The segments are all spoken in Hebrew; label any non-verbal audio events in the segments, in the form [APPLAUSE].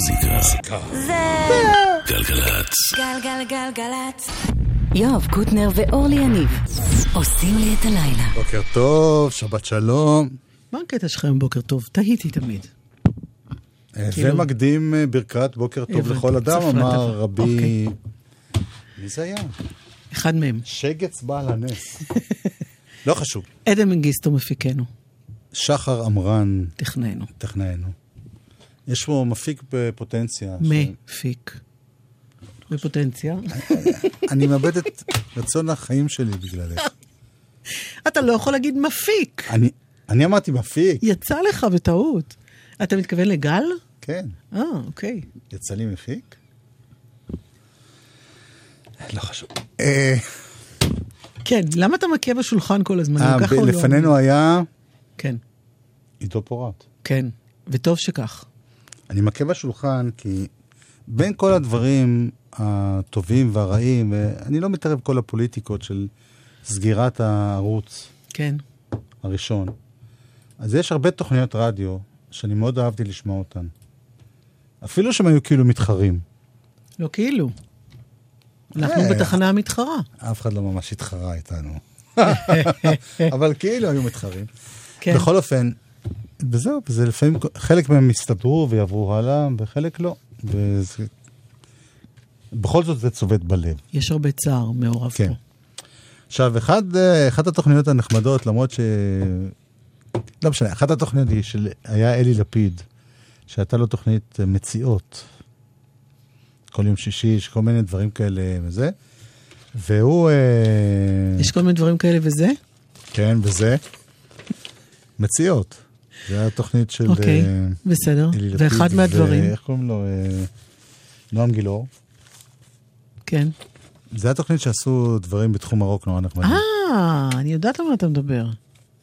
מוזיקה. זה גלגלצ. גלגלגלגלצ. יואב קוטנר ואורלי יניב עושים לי את הלילה. בוקר טוב, שבת שלום. מה הקטע שלך עם בוקר טוב? תהיתי תמיד. אה, כאילו- זה מקדים אה, ברכת בוקר טוב לכל אדם, אמר. רבי... אוקיי. מי זה היה? אחד מהם. שגץ בעל הנס. לא חשוב. עדן מנגיסטו מפיקנו, שחר עמרן, טכננו. טכנאינו. יש פה מפיק בפוטנציה. ש- מפיק. בפוטנציה. אני מאבד את רצון החיים שלי בגללך. אתה לא יכול להגיד מפיק. אני- אני אמרתי מפיק, יצא לך בטעות. אתה מתכוון לגל? כן. אה, אוקיי. יצא לי מפיק? לא חשוב. אה, כן, למה אתה מכה בשולחן כל הזמן? אה, לא- לפנינו היה כן, עידו פורט. כן. וטוב שכך. אני מכה בשולחן כי בין כל הדברים הטובים והרעים, ואני לא מתערב כל הפוליטיקות של סגירת הערוץ כן. הראשון, אז יש הרבה תוכניות רדיו שאני מאוד אהבתי לשמוע אותן. אפילו שהם היו כאילו מתחרים. לא כאילו. אנחנו אה. בתחנה המתחרה. אף אחד לא ממש התחרה איתנו. [LAUGHS] אבל כאילו היו מתחרים. כן. בכל אופן, וזהו, וזה לפעמים, חלק מהם יסתדרו ויעברו הלאה, וחלק לא. וזה... בכל זאת זה צובט בלב. יש הרבה צער מעורב כן. פה. עכשיו, אחד, אה, אחת התוכניות הנחמדות, למרות ש... לא משנה, אחת התוכניות היא של... היה אלי לפיד, שהייתה לו תוכנית אה, מציאות. כל יום שישי, יש כל מיני דברים כאלה וזה. והוא... אה, יש כל מיני דברים כאלה וזה? כן, וזה. מציאות. זה היה תוכנית של... אוקיי, אה, בסדר. ואחד מהדברים, ואיך קוראים לו? אה, נועם גילאור. כן. זה היה תוכנית שעשו דברים בתחום הרוק נורא נחמדים. אה, אני יודעת על מה אתה מדבר.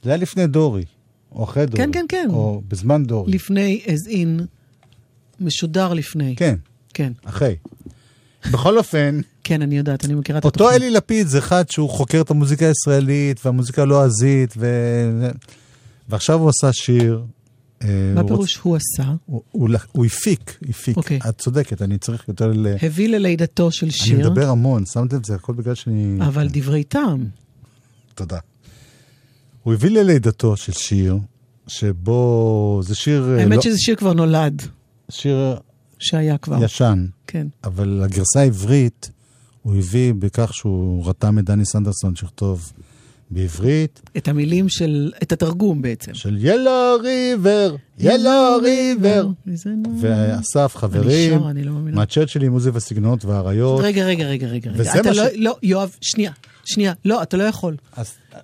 זה היה לפני דורי, או אחרי דורי. כן, כן, כן. או בזמן דורי. לפני as in, משודר לפני. כן, כן, אחרי. בכל אופן, [LAUGHS] כן, אני יודעת, אני מכירה את אותו התוכנית. אלי לפיד זה אחד שהוא חוקר את המוזיקה הישראלית והמוזיקה הלועזית, ו... ועכשיו הוא עשה שיר. אה, מה פירוש הוא עשה? הוא, הוא, הוא הפיק, הפיק. אוקיי. את צודקת, אני צריך יותר ל... הביא ללידתו של אני שיר, מדבר המון, שמת את זה הכל בגלל שאני... אבל דברי טעם. תודה. הוא הביא ללידתו של שיר, שבו... זה שיר... אה, האמת לא, שזה שיר כבר נולד, שיר שהיה כבר. ישן, כן. אבל הגרסה העברית, הוא הביא בכך שהוא רתם את דני סנדרסון שיכתוב בעברית, את המילים של, את התרגום בעצם. של ילו ריבר, ילו ריבר. ואסף חברים, מאמינה. מהצ'רצ'ילים, עוזי וסגנונות והאריות. רגע, רגע, רגע, רגע. וזה אתה מה לא, ש- לא, יואב, שנייה, שנייה. לא, אתה לא יכול.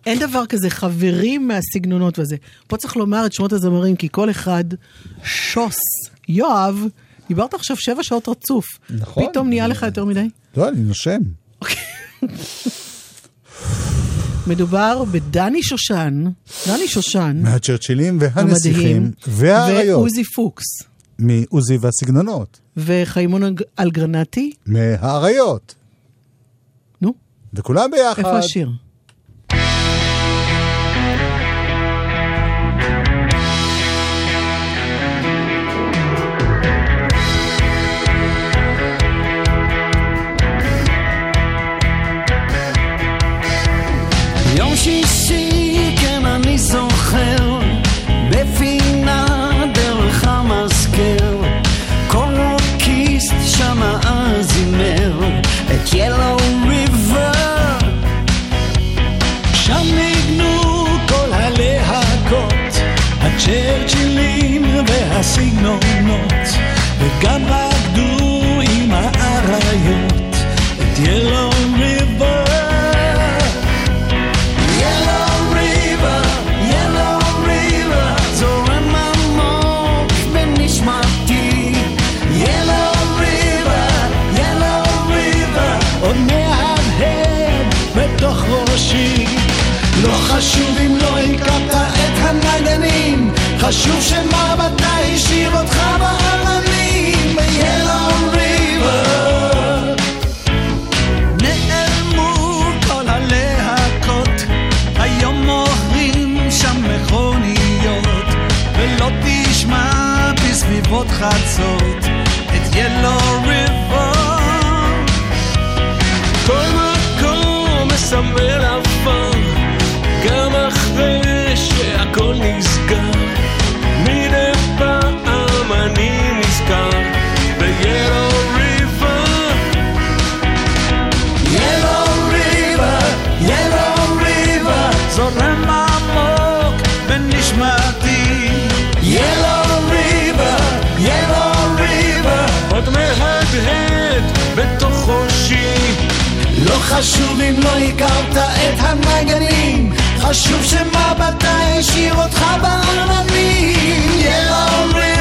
אין דבר כזה חברים מהסגנונות וזה. פה צריך לומר את שמות הזמרים, כי כל אחד שוס. יואב, דיברת עכשיו שבע שעות רצוף. נכון. פתאום נהיה לך יותר מדי? לא, אני נושם. מדובר בדני שושן, דני שושן, מהצ'רצ'ילים והנסיכים והאריות. ועוזי פוקס, מעוזי והסגנונות. וחיימון אלגרנטי. מהאריות. נו, וכולם ביחד. איפה השיר? וגם רקדו בחצות את ילו ריבור. כל מקום מסמל עבר, גם אחרי שהכל נסגר. את הנגנים חשוב שמבטה השאיר אותך בעננים. יהיה אומרים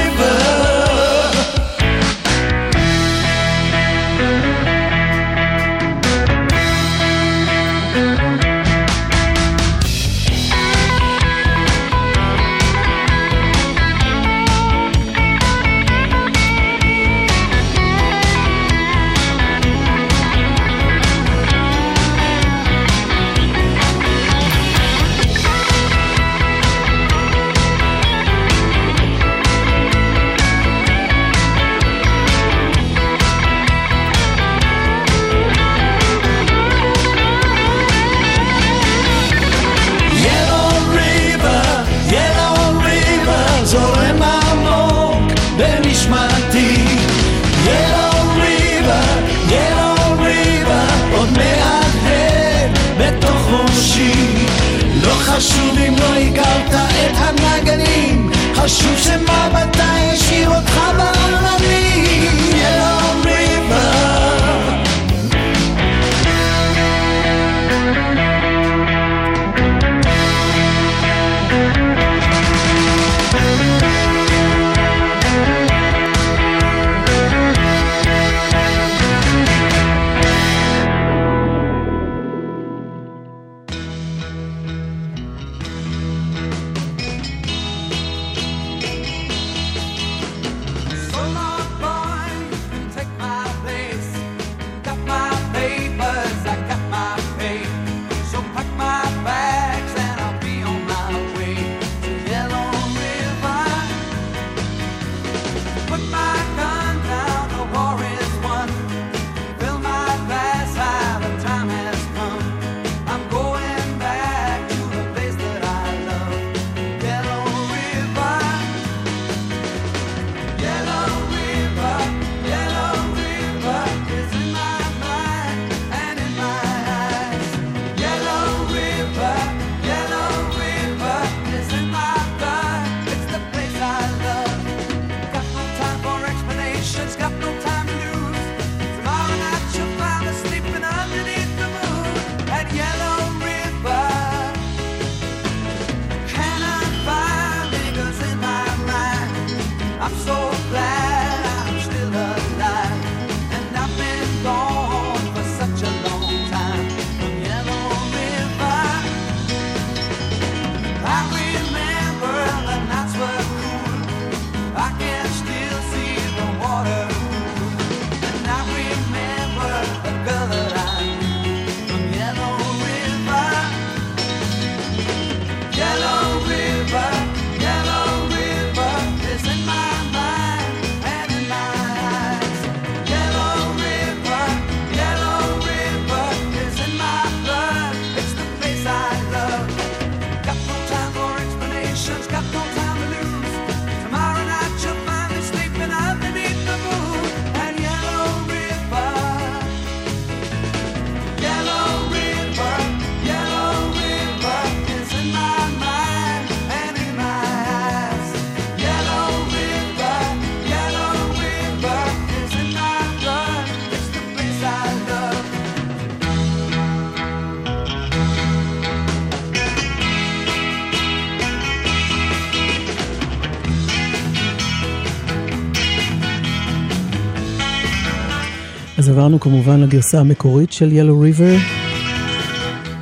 עברנו כמובן לגרסה המקורית של ילו ריבר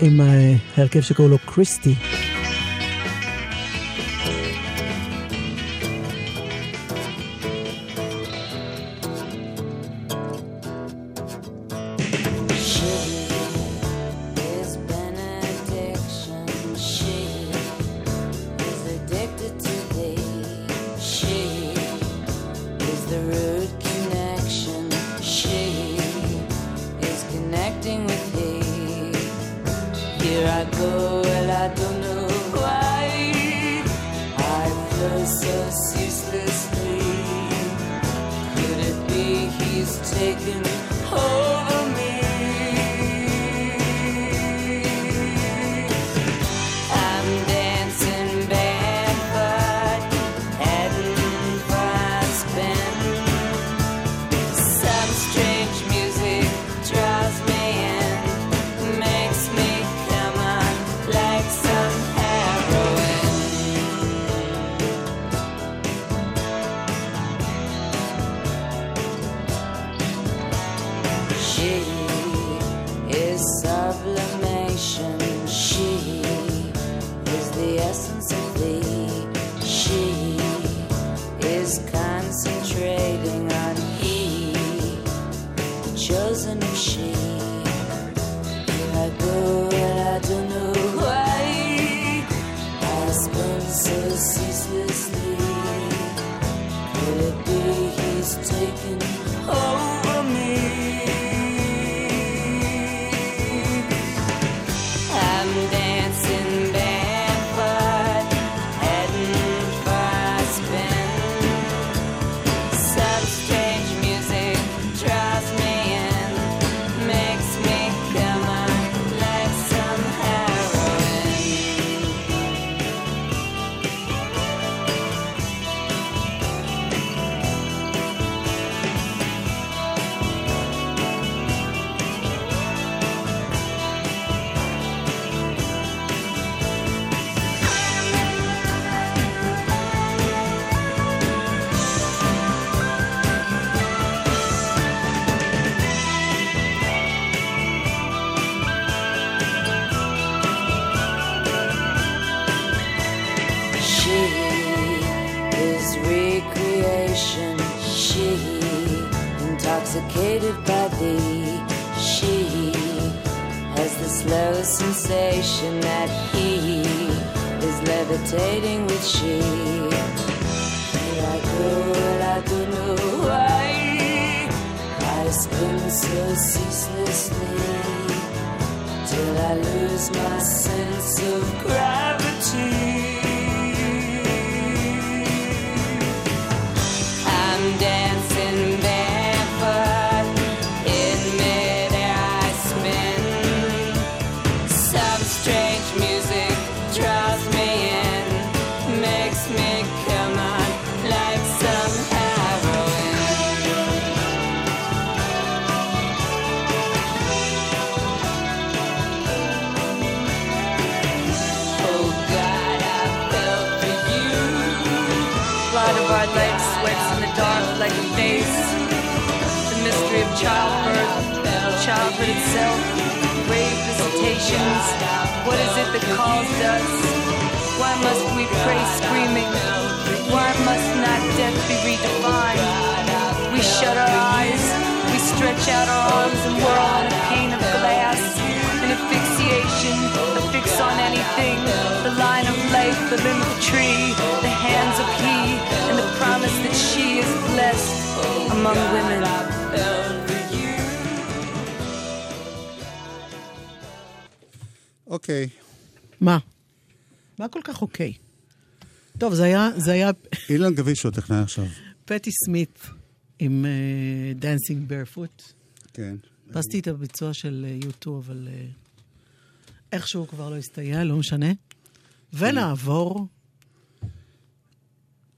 עם אה, ההרכב שקוראים לו קריסטי. Recreation. She intoxicated by thee. She has the slow sensation that he is levitating with she. I don't know. I spin so ceaselessly till I lose my sense of gravity. Childbirth, childhood itself, grave visitations. What is it that calls us? Why must we pray screaming? Why must not death be redefined? We shut our eyes, we stretch out our arms and whirl on a pane of glass. An asphyxiation, a fix on anything. The line of life, the limb of tree, the hands of he, and the promise that she is blessed among women. אוקיי. מה? מה כל כך אוקיי? טוב, זה היה, זה היה אילן גביש הוא הטכנאי עכשיו. פטי סמית עם Dancing Barefoot. כן. פספסתי את הביצוע של יוטו, אבל אה, איכשהו כבר לא הסתייע, לא משנה. ונעבור,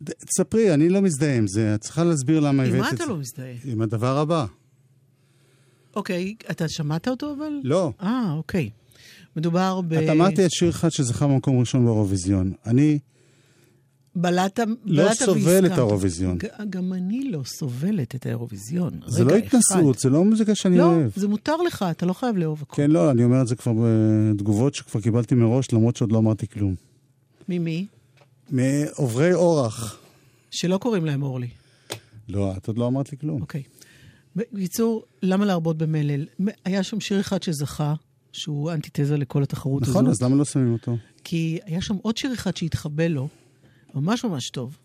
תספרי, אני לא מזדהה עם זה. את צריכה להסביר למה הבאת עם את מה זה. אתה לא מזדהה? עם הדבר הבא. אוקיי, אתה שמעת אותו אבל? לא. אה, אוקיי. מדובר ב... את אמרתי את שיר אחד שזכה במקום ראשון באירוויזיון. אני בלעת, לא בלעת סובל. את האירוויזיון. גם אני לא סובלת את האירוויזיון. זה לא התנסות. זה לא מוזיקה שאני לא, אוהב. זה מותר לך, אתה לא חייב לאהוב הכול. כן, לא, אני אומר את זה כבר בתגובות שכבר קיבלתי מראש, למרות שעוד לא אמרתי כלום. ממי? מעוברי אורח. שלא קוראים להם אורלי. לא, את עוד לא אמרת לי כלום. אוקיי. בקיצור, למה להרבות במלל? היה שם שיר אחד שזכה, שהוא אנטיתזה לכל התחרות נכון, הזאת. אז למה לא שמים אותו? כי היה שם עוד שיר אחד שהתחבא לו, ממש ממש טוב.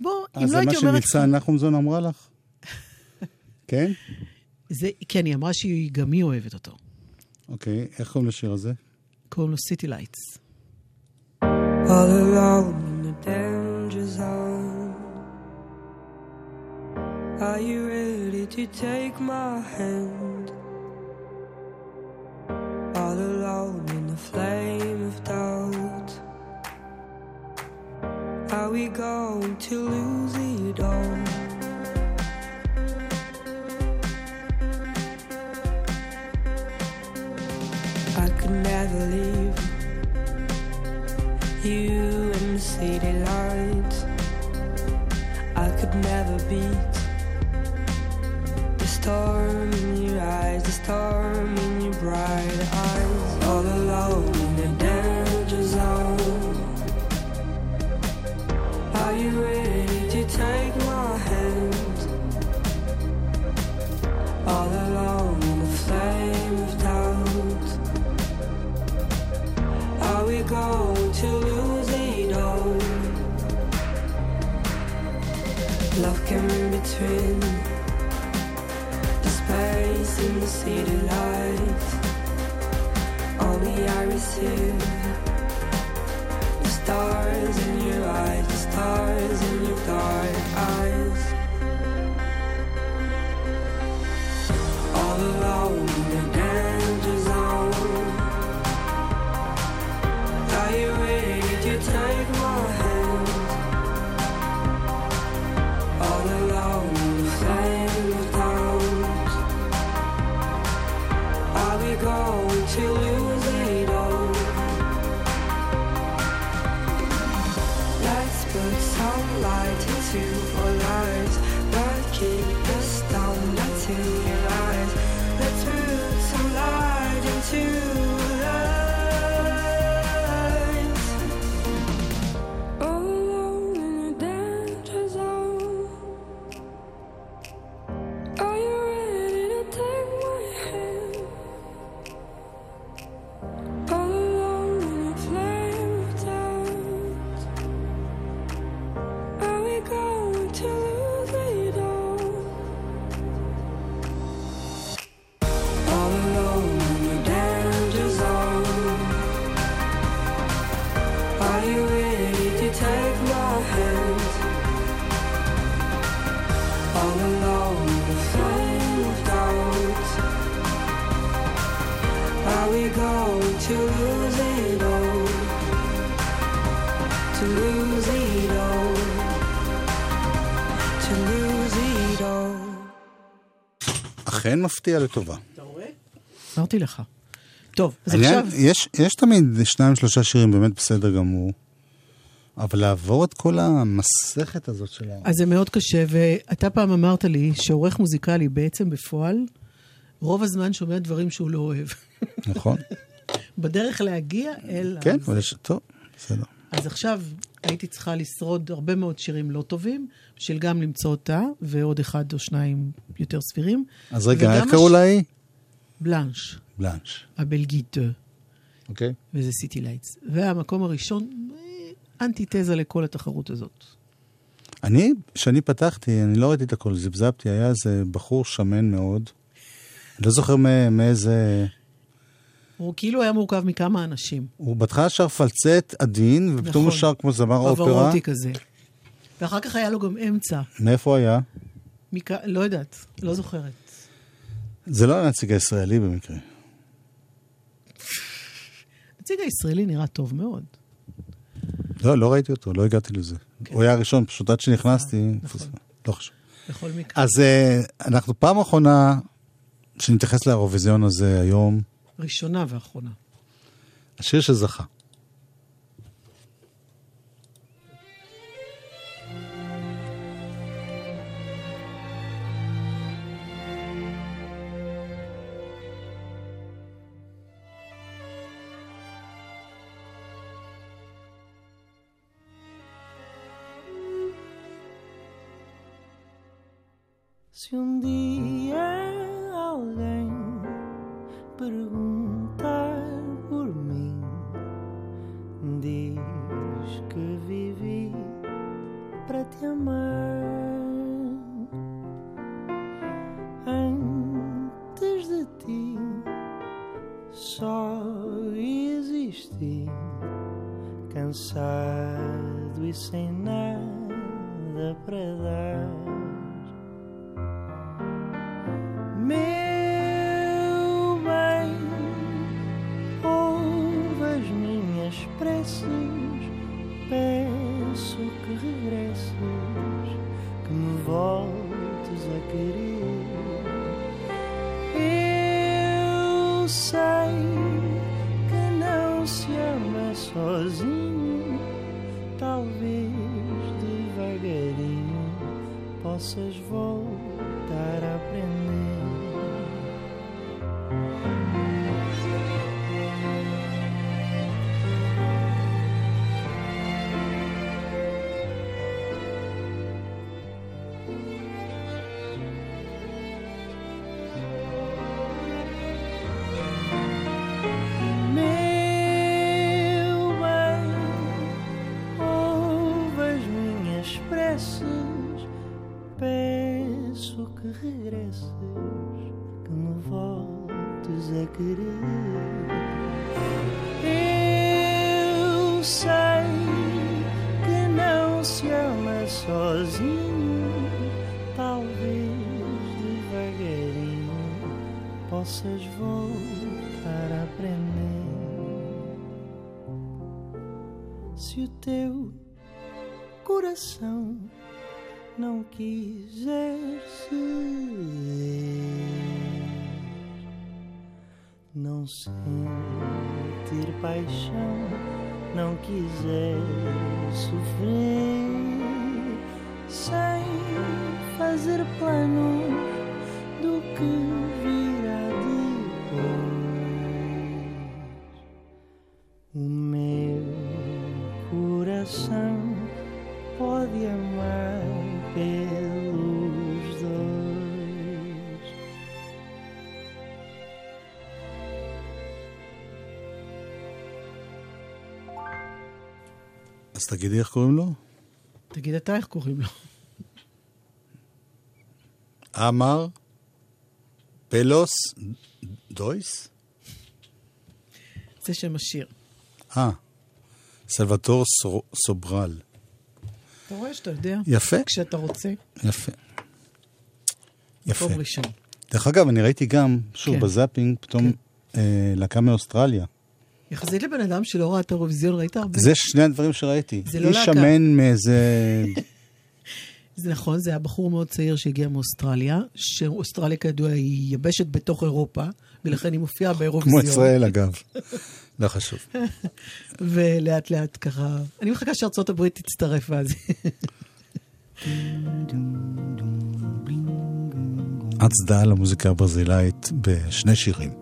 בוא, אם אז לא זה מה הייתי אומרת... שניצן נחומזון אמרה לך? [LAUGHS] כן? זה, כן, היא אמרה שגם היא אוהבת אותו. אוקיי, איך קוראים לשיר הזה? קוראים לו City Lights. all alone in the danger zone. Are you ready to take my hand? All alone in the flame of doubt. Are we going to lose it all? I could never leave Yeah. אכן מפתיע לטובה. אמרתי לך. טוב, אז עכשיו... יש, יש תמיד שניים שלושה שירים באמת בסדר גמור, אבל לעבור את כל המסכת הזאת של ה... אז זה מאוד קשה, ואתה פעם אמרת לי שעורך מוזיקלי בעצם בפועל, רוב הזמן שומע דברים שהוא לא אוהב. נכון? [LAUGHS] בדרך להגיע אל... כן, אבל יש... טוב, בסדר. אז עכשיו הייתי צריכה לשרוד הרבה מאוד שירים לא טובים, בשביל גם למצוא אותה, ועוד אחד או שניים יותר סבירים. אז רגע, איך קראו לה היא? בלאנש, בלאנש. הבלגית, אוקיי. וזה City Lights. והמקום הראשון, אה, אנטיתזה לכל התחרות הזאת. אני, כשאני פתחתי, אני לא ראיתי את הכל, זיבזבתי, היה איזה בחור שמן מאוד. אני לא זוכר מא- מאיזה... הוא כאילו היה מורכב מכמה אנשים. הוא בהתחלה שר פלצט עדין, ופתאום נכון. הוא שר כמו זמר אופרה. פברוטי כזה. ואחר כך היה לו גם אמצע. מאיפה הוא היה? מכ... לא יודעת, לא זוכרת. זה לא הנציג הישראלי במקרה. [LAUGHS] הנציג הישראלי נראה טוב מאוד. לא, לא ראיתי אותו, לא הגעתי לזה. הוא היה הראשון, פשוט עד שנכנסתי, נכון. לא חשוב. בכל מקרה. אז אה, אנחנו פעם אחרונה שנתייחס לאירוויזיון הזה היום, ראשונה ואחרונה. השיר שזכה. Querer. Eu sei que não se ama sozinho, talvez devagarinho possas voltar a aprender. Se o teu coração não quiser ser, não sentir paixão, não quiser sofrer, sem fazer planos do que virá depois. תגידי איך קוראים לו? תגיד אתה איך קוראים לו. אמר פלוס דויס? זה שם השיר. אה, סלבטור סור- סוברל. אתה רואה שאתה יודע? יפה, כשאתה רוצה, יפה. יפה. דרך אגב, אני ראיתי גם, שוב, כן. בזאפינג, פתאום אה, להקה מאוסטרליה. יחסית לבן אדם שלא ראה את האירוויזיון, ראית הרבה? זה שני הדברים שראיתי. זה לא איש להקה. שמן מאיזה... [LAUGHS] זה נכון, זה היה בחור מאוד צעיר שהגיע מאוסטרליה, שאוסטרליה כידוע היא יבשת בתוך אירופה, ולכן היא מופיעה כמו באירוויזיון. ישראל, אגב. [LAUGHS] לא חשוב. [LAUGHS] ולאט לאט ככה... אני מחכה שארצות הברית תצטרף ואז... הצדעה למוזיקה הברזילאית בשני שירים.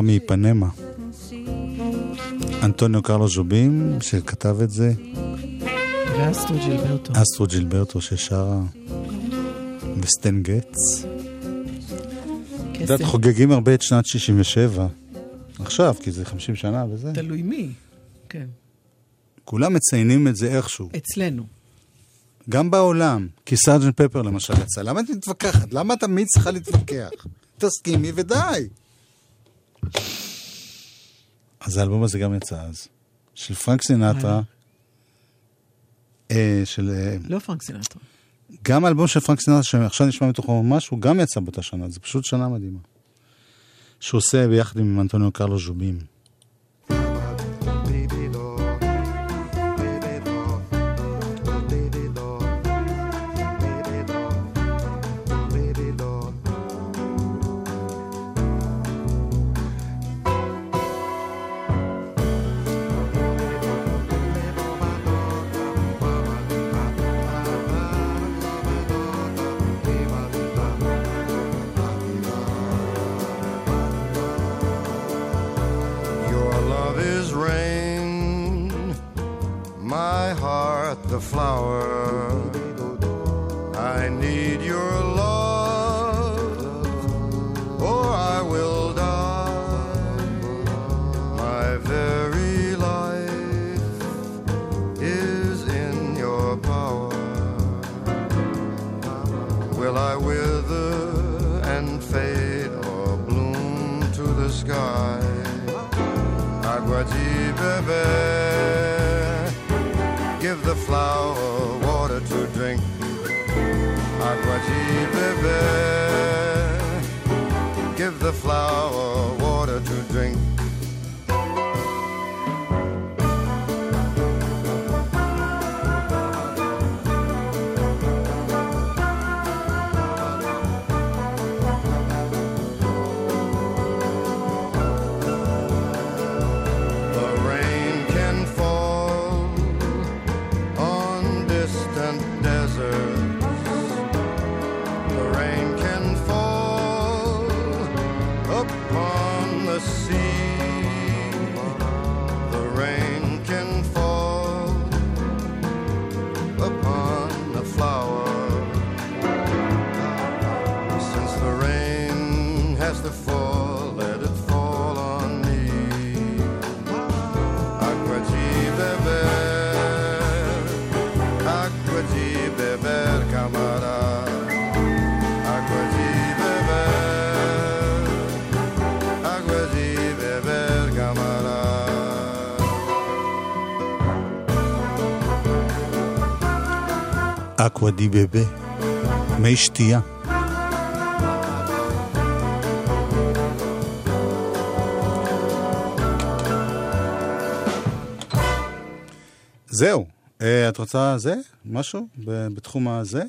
מאיפנמה. Doesn't see. אנטוניו קרלו ז'ובים, שכתב את זה, ואסטרו ג'ילברטו. אסטרו ג'ילברטו ששרה, וסטן גץ. את יודעת. חוגגים הרבה את שנת 67. עכשיו, כי זה 50 שנה וזה. תלוי מי. כן. כולם מציינים את זה איכשהו. אצלנו. גם בעולם. כי סארג'נט פפר למשל יצא. למה את מתווכחת? למה את תמיד צריכה להתווכח? תסכימי ודי. אז האלבום הזה גם יצא אז. של פרנק סינטרה. אה, של... אה, לא פרנק סינטרה. גם האלבום של פרנק סינטרה, שעכשיו נשמע מתוכו משהו, גם יצא באותה שנה. זה פשוט שנה מדהימה. שהוא עושה ביחד עם אנטוניו קרלו ז'ובים. Rain, my heart the flower. Flower אקווה די בבה, מי שתייה. זהו, אה, את רוצה זה? משהו? בתחום הזה?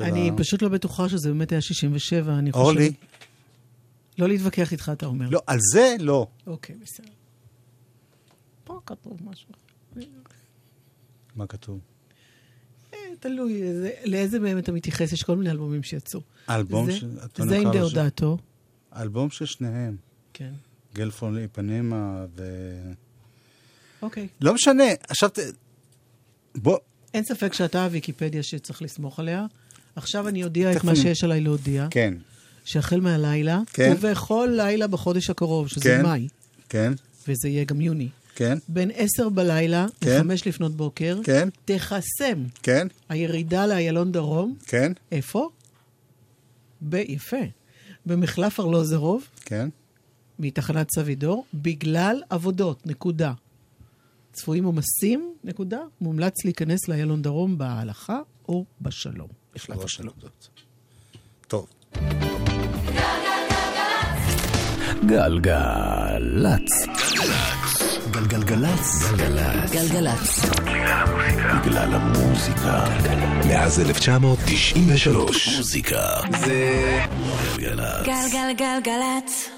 אני ה- פשוט לא בטוחה שזה באמת היה 67, אני חושבת... אורלי? לא להתווכח איתך, אתה אומר. לא, על זה לא. אוקיי, בסדר. פה כתוב משהו. מה כתוב? תלוי איזה- לאיזה מהם אתה מתייחס, יש כל מיני אלבומים שיצאו. האלבום זה-. אנטוניו זה עם דאודטו. האלבום של שניהם. כן. גלפון לאיפנימה ו... אוקיי. לא משנה, עכשיו ת... בוא, אין ספק שאתה הוויקיפדיה שצריך לסמוך עליה. עכשיו אני אודיע את מה שיש עליי להודיע. כן, שהחל מהלילה, כן. ובכל לילה בחודש הקרוב, שזה כן. מאי, כן, וזה יהיה גם יוני, כן, בין עשר בלילה כן. לחמש לפנות בוקר, כן. תחסם כן, הירידה לאיילון דרום, כן, איפה? ב... יפה. במחלף ארלוזרוב, כן. מתחנת סבידור, בגלל עבודות, נקודה. צפויים עומסים, נקודה. מומלץ להיכנס לאיילון דרום בהלכה או בשלום. מחלף השלום. טוב. גלגלצ. גלגלגלצ. גלגלצ. גלגלצ. בגלל המוזיקה. מאז 1993. מוזיקה. זה גלגלצ. גלגלגלגלצ.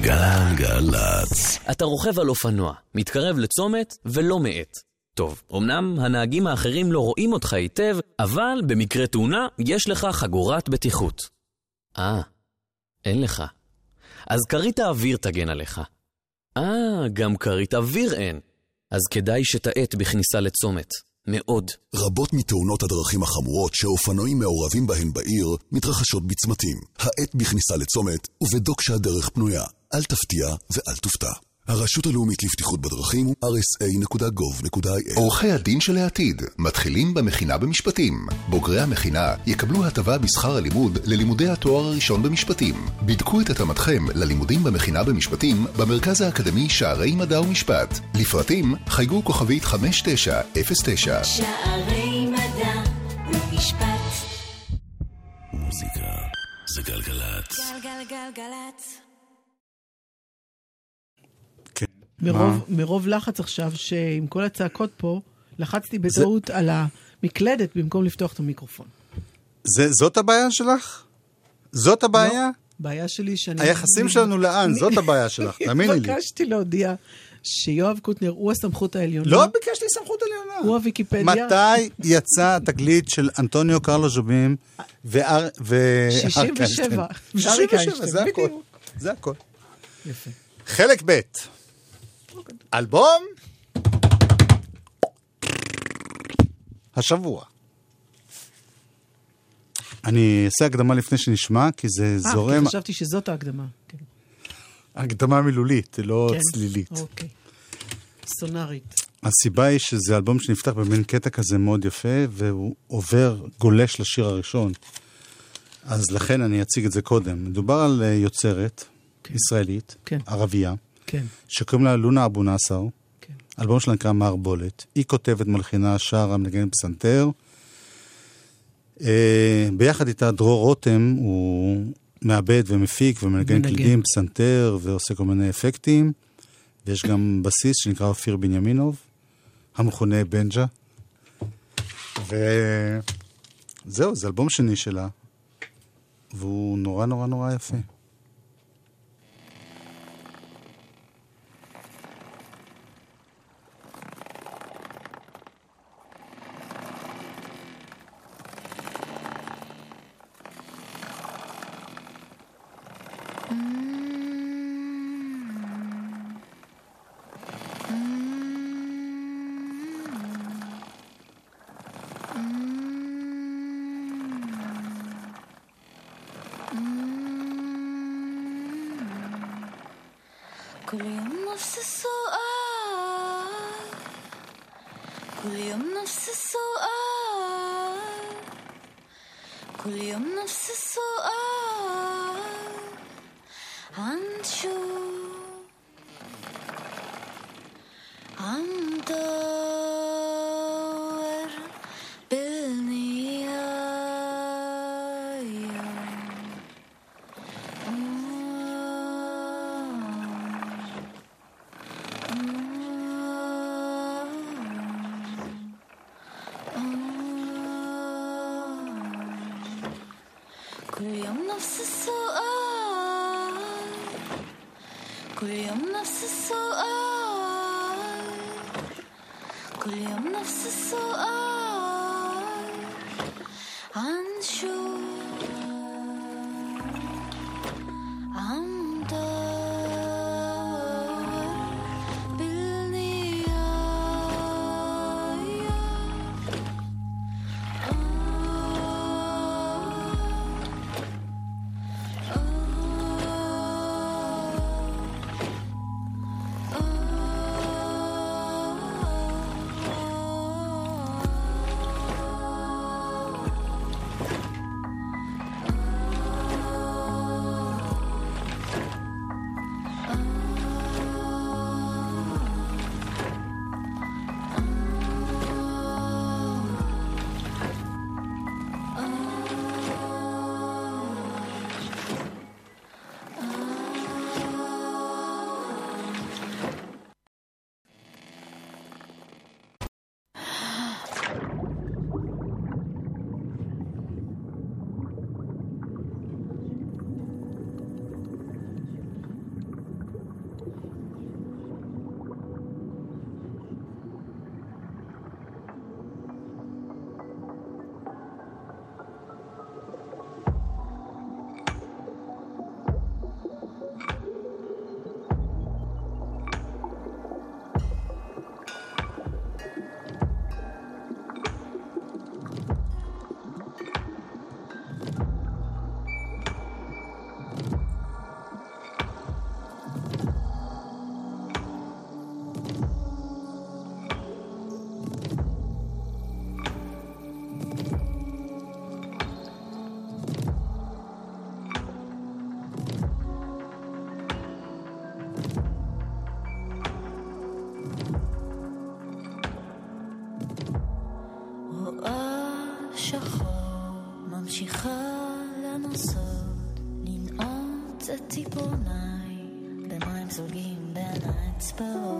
גלגלצ. אתה רוכב על אופנוע, מתקרב לצומת ולא מאט. טוב, אמנם הנהגים האחרים לא רואים אותך היטב, אבל במקרה תאונה יש לך חגורת בטיחות. אה, אין לך. אז כרית האוויר תגן עליך. אה, גם כרית אוויר אין. אז כדאי שתאט בכניסה לצומת. מאוד. רבות מתאונות הדרכים החמורות שאופנועים מעורבים בהן בעיר מתרחשות בצמתים. האט בכניסה לצומת ובדוק שהדרך פנויה. אל תפתיע ואל תופתע. הרשות הלאומית לבטיחות בדרכים הוא rsa.gov.il עורכי הדין של העתיד מתחילים במכינה במשפטים. בוגרי המכינה יקבלו הטבה בשכר הלימוד ללימודי התואר הראשון במשפטים. בדקו את התאמתכם ללימודים במכינה במשפטים במרכז האקדמי שערי מדע ומשפט. לפרטים חייגו כוכבית 5909. שערי מדע ומשפט. מוזיקה. זה גלגלצ. גלגלגלגלצ. מרוב, מרוב לחץ עכשיו, שעם כל הצעקות פה, לחצתי בטעות על המקלדת במקום לפתוח את המיקרופון. זה, זאת הבעיה שלך? זאת הבעיה? בעיה שלי שאני... היחסים שלנו לאן? זאת הבעיה שלך, תאמיני לי. התבקשתי להודיע שיואב קוטנר הוא הסמכות העליונה. לא ביקשתי סמכות עליונה. הוא הוויקיפדיה. מתי יצא התגלית של אנטוניו קרלו ז'ובים ואר... ו... 67. ואריק 67, איינשטיין, זה הכל. זה הכל. יפה. חלק ב' אלבום השבוע. אני אעשה הקדמה לפני שנשמע, כי זה אה, זורם... כי חשבתי שזאת ההקדמה. כן. הקדמה מילולית, לא כן. צלילית. אוקיי. סונארית. הסיבה היא שזה אלבום שנפתח במין קטע כזה מאוד יפה, והוא עובר, גולש לשיר הראשון. אז לכן אני אציג את זה קודם. מדובר על אה, יוצרת ישראלית, כן. ערבייה, כן. שקוראים לה לונה אבו נאסר. כן. אלבום שלה נקרא מערבולת. היא כותבת, מלחינה, שרה, מנגנת פסנתר. אה, ביחד איתה דרור רותם, הוא מעבד ומפיק ומנגן מנגן. קלידים, פסנתר ועושה כל מיני אפקטים. ויש גם [COUGHS] בסיס שנקרא אופיר בנימינוב, המכונה בנג'ה. וזהו, זה אלבום שני שלה, והוא נורא נורא נורא יפה. is so בין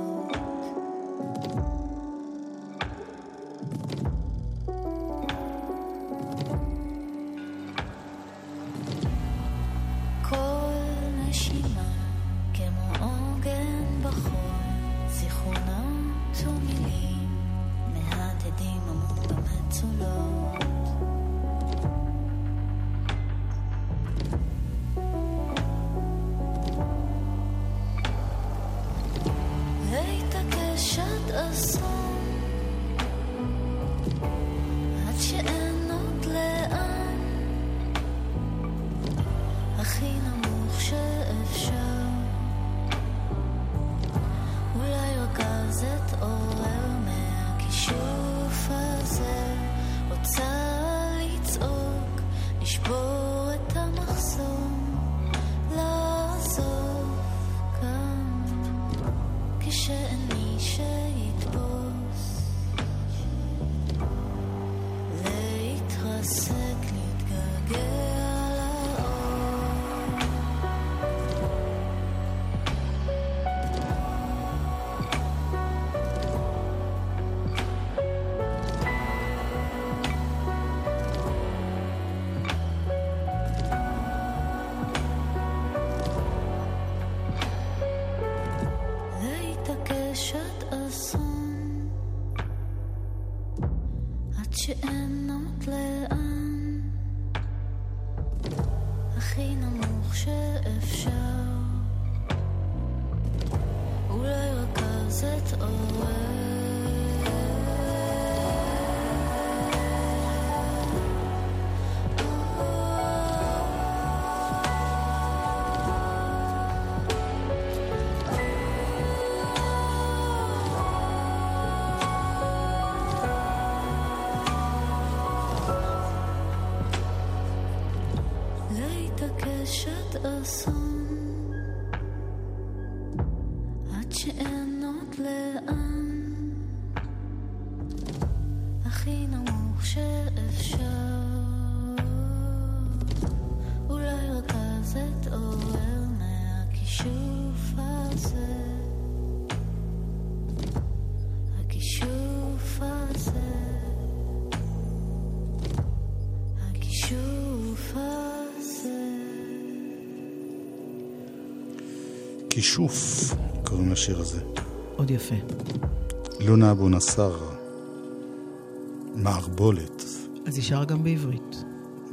כישוף, קוראים לשיר הזה. עוד יפה. לונה אבו נסאר, מערבולת, אז היא שרה גם בעברית.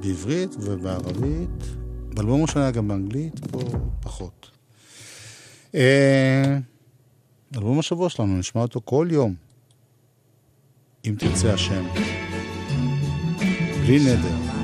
בעברית ובערבית. באלבום הראשון היה גם באנגלית, פה פחות. אה, אלבום השבוע שלנו, נשמע אותו כל יום. אם תרצה השם. בלי נדר.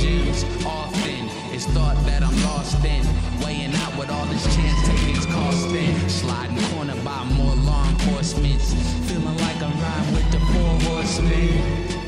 Gems. Often it's thought that I'm lost in. Weighing out what all this chance taking's costing. Sliding corner by more law enforcement. Feeling like I'm riding with the four horsemen.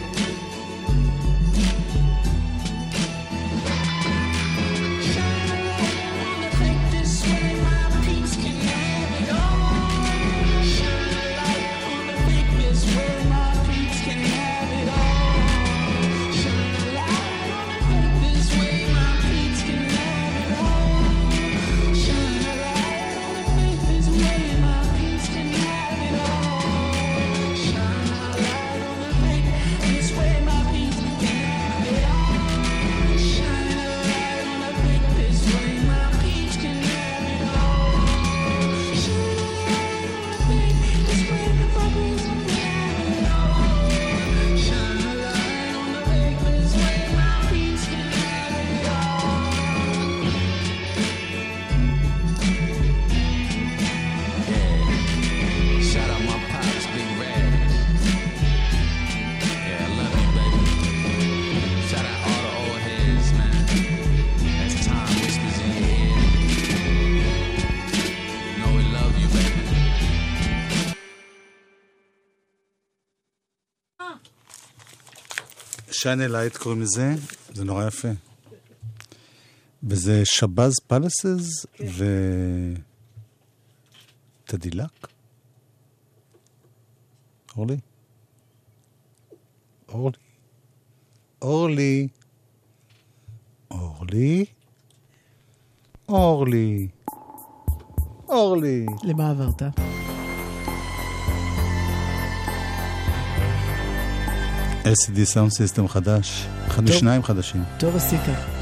שיין אלייט קוראים לזה, זה נורא יפה. וזה שבאז פלסס ו... תדילק? אורלי? אורלי? אורלי? אורלי? אורלי? אורלי? למה עברת? LCD סאונד סיסטם חדש, אחד. משניים חדשים. טוב עשית.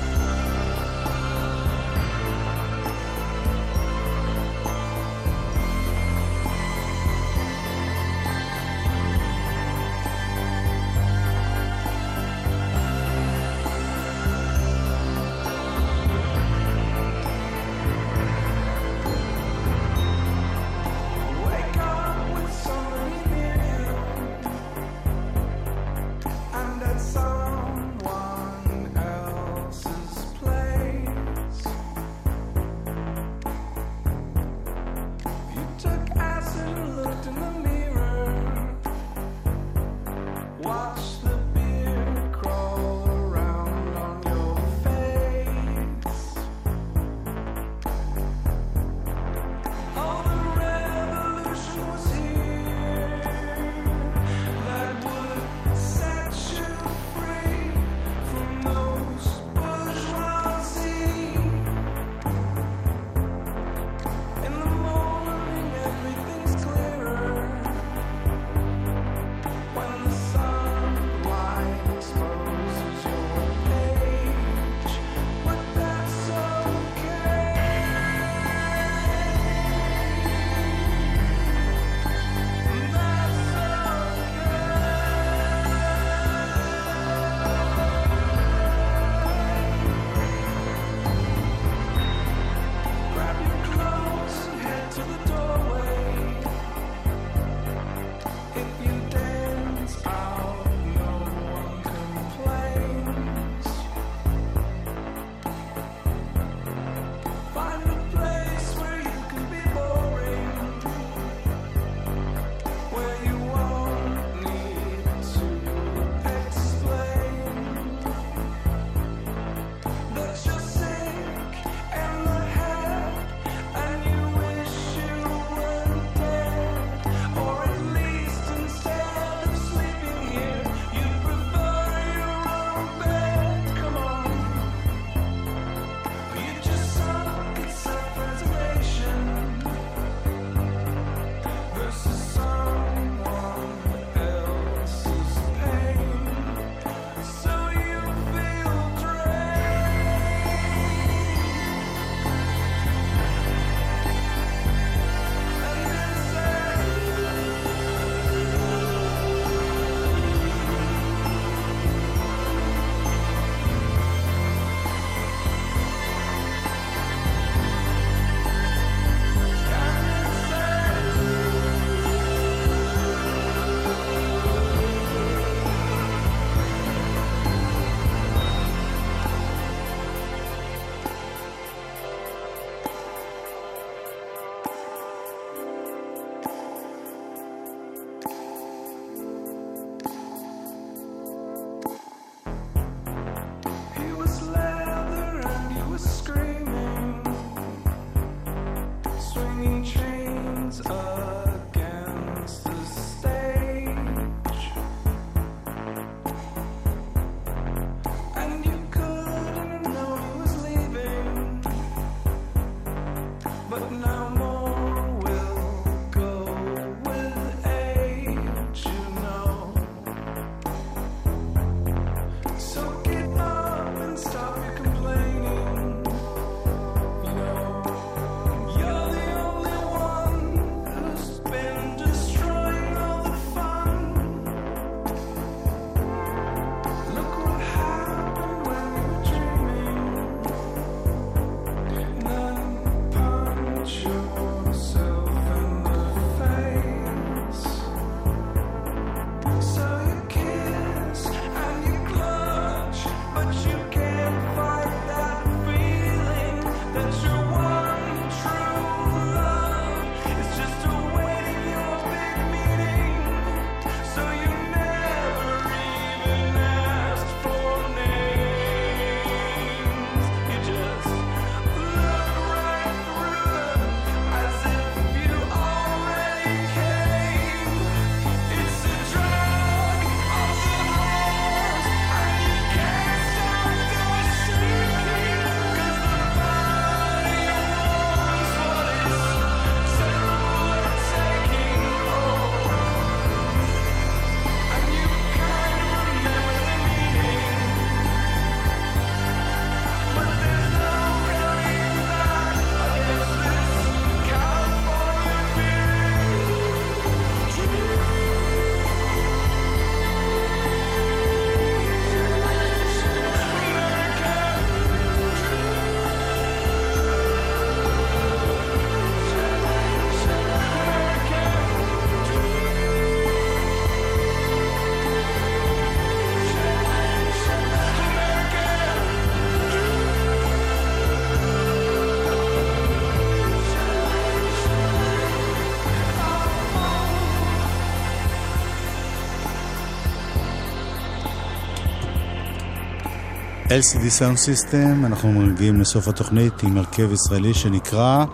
LCD Sound System, אנחנו מגיעים לסוף התוכנית עם הרכב ישראלי שנקרא...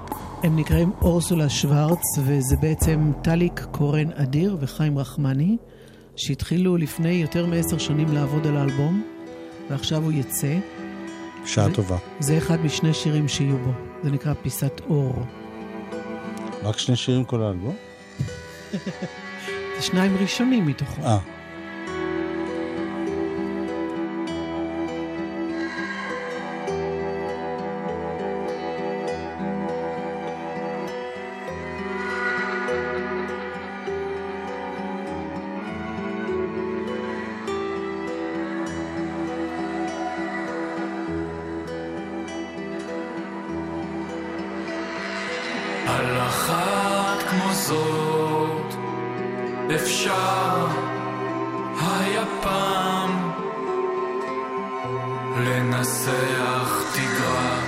הם נקראים אורסולה שוורץ, וזה בעצם טליק קורן אדיר וחיים רחמני, שהתחילו לפני יותר מעשר שנים לעבוד על האלבום, ועכשיו הוא יצא. שעה ו- טובה. זה אחד משני שירים שיהיו בו, זה נקרא פיסת אור. רק שני שירים כל האלבום? זה [LAUGHS] שניים ראשונים מתוכו. אה. היה פעם לנסח תגרה.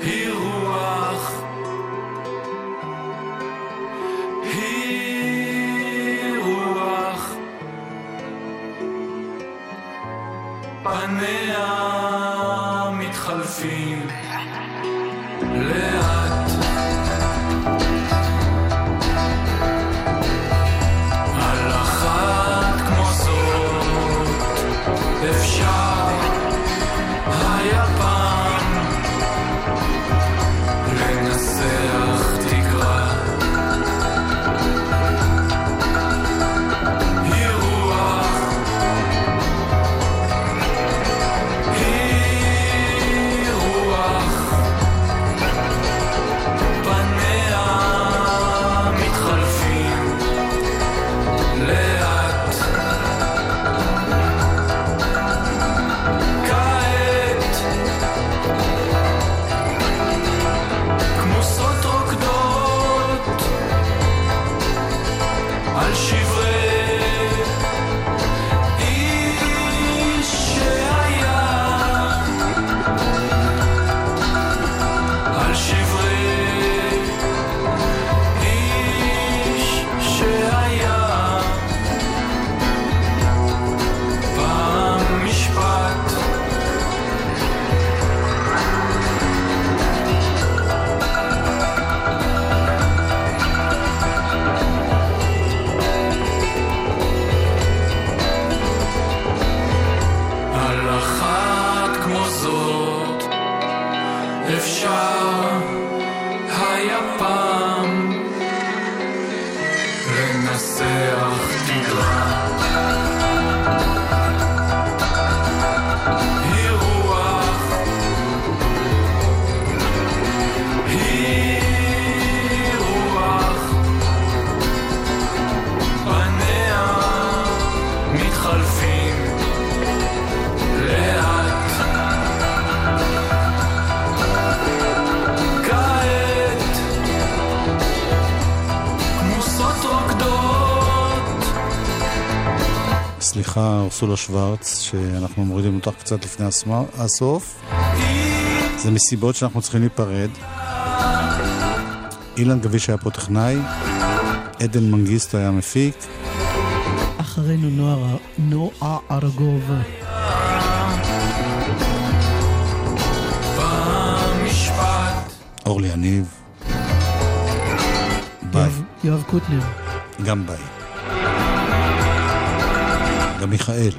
היא רוח. היא רוח. פניה מתחלפים אורסולה שוורץ, שאנחנו מורידים אותך קצת לפני הסוף. זה מסיבות שאנחנו צריכים להיפרד. אילן גביש היה פה טכנאי, עדן מנגיסטו היה מפיק. אחרינו נועה- נועה ארגוב. אורלי יניב. ביי. יואב קוטנר. גם ביי. גם מיכאל.